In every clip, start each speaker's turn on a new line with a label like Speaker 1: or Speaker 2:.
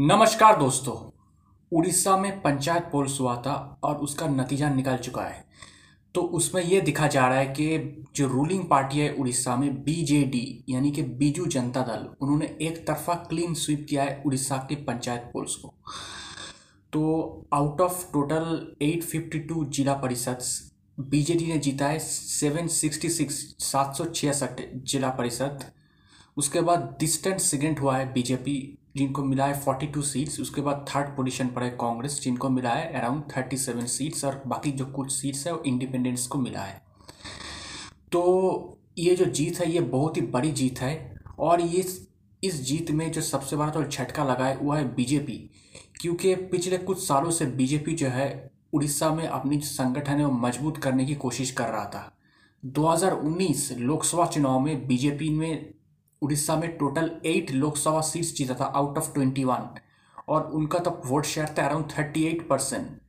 Speaker 1: नमस्कार दोस्तों। उड़ीसा में पंचायत पोल्स हुआ था और उसका नतीजा निकल चुका है। तो उसमें यह दिखा जा रहा है कि जो रूलिंग पार्टी है उड़ीसा में बीजेडी यानी कि बीजू जनता दल, उन्होंने एक तरफा क्लीन स्वीप किया है उड़ीसा के पंचायत पोल्स को। तो आउट ऑफ़ टोटल 852 जिला परिषद बीजेडी ने जीता है 766 सात सौ छियासठ जिला परिषद। उसके बाद डिस्टेंट सेकेंड हुआ है बीजेपी जिनको मिला है फोर्टी टू सीट्स उसके बाद थर्ड पोजीशन पर है कांग्रेस, जिनको मिला है अराउंड थर्टी सेवन सीट्स और बाकी जो कुछ सीट्स है वो इंडिपेंडेंस को मिला है तो ये जो जीत है, ये बहुत ही बड़ी जीत है, और ये इस जीत में जो सबसे बड़ा तो झटका लगा है, वो है बीजेपी क्योंकि पिछले कुछ सालों से बीजेपी जो है, उड़ीसा में अपनी जो संगठन है, वो मज़बूत करने की कोशिश कर रहा था। 2019 लोकसभा चुनाव में बीजेपी में उड़ीसा में टोटल एट लोकसभा सीट्स जीता था आउट ऑफ़ ट्वेंटी वन और उनका तो वोट शेयर था अराउंड थर्टी एट परसेंट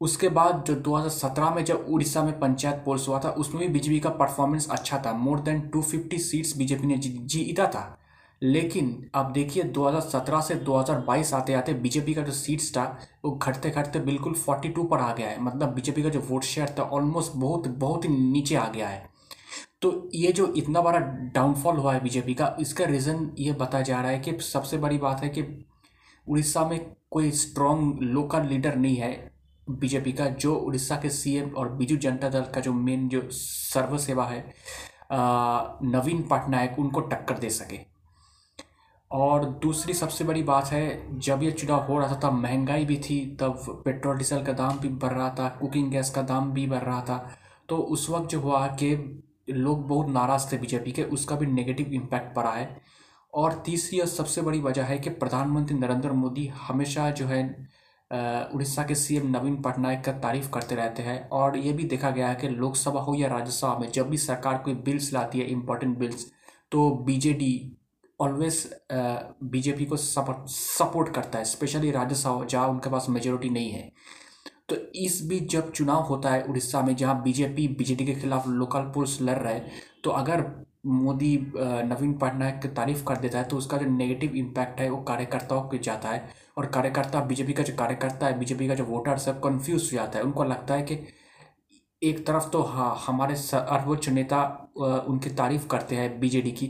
Speaker 1: उसके बाद जो 2017 में जब उड़ीसा में पंचायत पोल्स हुआ था, उसमें भी बीजेपी का परफॉर्मेंस अच्छा था। मोर देन 250 सीट्स बीजेपी ने जीता था। लेकिन अब देखिए 2017 से 2022 आते आते बीजेपी का जो सीट्स था, वो घटते घटते बिल्कुल 42 पर आ गया है। मतलब बीजेपी का जो वोट शेयर था ऑलमोस्ट बहुत बहुत ही नीचे आ गया है। तो ये जो इतना बड़ा डाउनफॉल हुआ है बीजेपी का, इसका रीज़न ये बताया जा रहा है कि सबसे बड़ी बात है कि उड़ीसा में कोई स्ट्रॉन्ग लोकल लीडर नहीं है बीजेपी का, जो उड़ीसा के सीएम और बीजू जनता दल का जो मेन जो सर्व सेवा है नवीन पटनायक, उनको टक्कर दे सके। और दूसरी सबसे बड़ी बात है, जब ये चुनाव हो रहा था, तब महँगाई भी थी, तब पेट्रोल, डीजल का दाम भी बढ़ रहा था, कुकिंग गैस का दाम भी बढ़ रहा था। तो उस वक्त जो हुआ कि लोग बहुत नाराज़ थे बीजेपी के, उसका भी नेगेटिव इम्पैक्ट पड़ा है। और तीसरी और सबसे बड़ी वजह है कि प्रधानमंत्री नरेंद्र मोदी हमेशा जो है उड़ीसा के सीएम नवीन पटनायक का तारीफ़ करते रहते हैं। और ये भी देखा गया है कि लोकसभा हो या राज्यसभा में जब भी सरकार कोई बिल्स लाती है इम्पोर्टेंट बिल्स तो बीजेडी ऑलवेज बीजेपी को सपोर्ट करता है स्पेशली राज्यसभा, जहाँ उनके पास मेजोरिटी नहीं है। तो इस बीच जब चुनाव होता है उड़ीसा में, जहाँ बीजेपी, बीजेडी के खिलाफ लोकल पुलिस लड़ रहे तो अगर मोदी नवीन पटनायक की तारीफ़ कर देता है तो उसका जो नेगेटिव इम्पैक्ट है, वो कार्यकर्ताओं के जाता है। और कार्यकर्ता, बीजेपी का जो कार्यकर्ता है, बीजेपी का जो वोटर सब कन्फ्यूज़ हो जाता है। उनको लगता है कि एक तरफ़ तो हाँ हमारे सर्वोच्च नेता उनकी तारीफ़ करते हैं बीजेडी की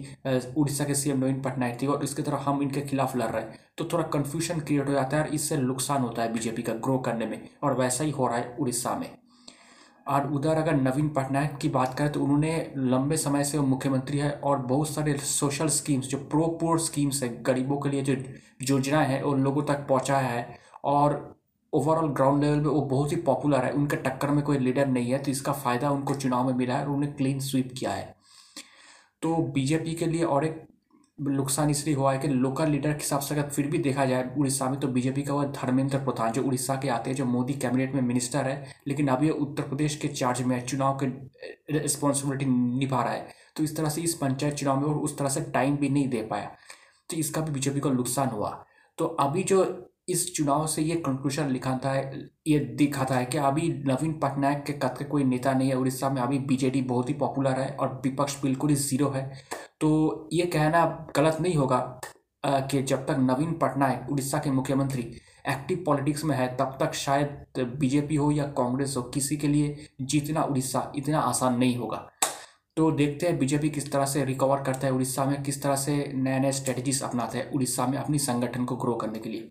Speaker 1: उड़ीसा के सीएम नवीन पटनायक थी और इसकी तरफ़ हम इनके खिलाफ लड़ रहे हैं। तो थोड़ा कन्फ्यूज़न क्रिएट हो जाता है और इससे नुकसान होता है बीजेपी का ग्रो करने में, और वैसा ही हो रहा है उड़ीसा में। और उधर अगर नवीन पटनायक की बात करें तो उन्होंने लंबे समय से वो मुख्यमंत्री है, और बहुत सारे सोशल स्कीम्स जो प्रो पोर स्कीम्स है, गरीबों के लिए जो, योजनाएँ हैं, उन लोगों तक पहुँचाया है, और ओवरऑल ग्राउंड लेवल पे वो बहुत ही पॉपुलर है। उनके टक्कर में कोई लीडर नहीं है तो इसका फ़ायदा उनको चुनाव में मिला है और उन्हें क्लीन स्वीप किया है। तो बीजेपी के लिए और एक नुकसान इसलिए हुआ है कि लोकल लीडर के हिसाब से अगर फिर भी देखा जाए उड़ीसा में तो बीजेपी का वह धर्मेंद्र प्रधान, जो उड़ीसा के आते हैं, जो मोदी कैबिनेट में मिनिस्टर है, लेकिन अभी उत्तर प्रदेश के चार्ज में चुनाव के रिस्पॉन्सिबिलिटी निभा रहा है। तो इस तरह से इस पंचायत चुनाव में और उस तरह से टाइम भी नहीं दे पाया। तो इसका भी बीजेपी को नुकसान हुआ। तो अभी जो इस चुनाव से ये कंक्लूजन लिखा था ये दिखाता है कि अभी नवीन पटनायक के कद के कोई नेता नहीं है उड़ीसा में। अभी बीजेडी बहुत ही पॉपुलर है और विपक्ष बिल्कुल ही ज़ीरो है। तो ये कहना गलत नहीं होगा कि जब तक नवीन पटनायक उड़ीसा के मुख्यमंत्री एक्टिव पॉलिटिक्स में है, तब तक शायद बीजेपी हो या कांग्रेस हो, किसी के लिए जीतना उड़ीसा इतना आसान नहीं होगा। तो देखते हैं बीजेपी किस तरह से रिकवर करता है उड़ीसा में, किस तरह से नए नए स्ट्रेटजीज अपनाते हैं उड़ीसा में अपनी संगठन को ग्रो करने के लिए।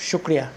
Speaker 2: शुक्रिया।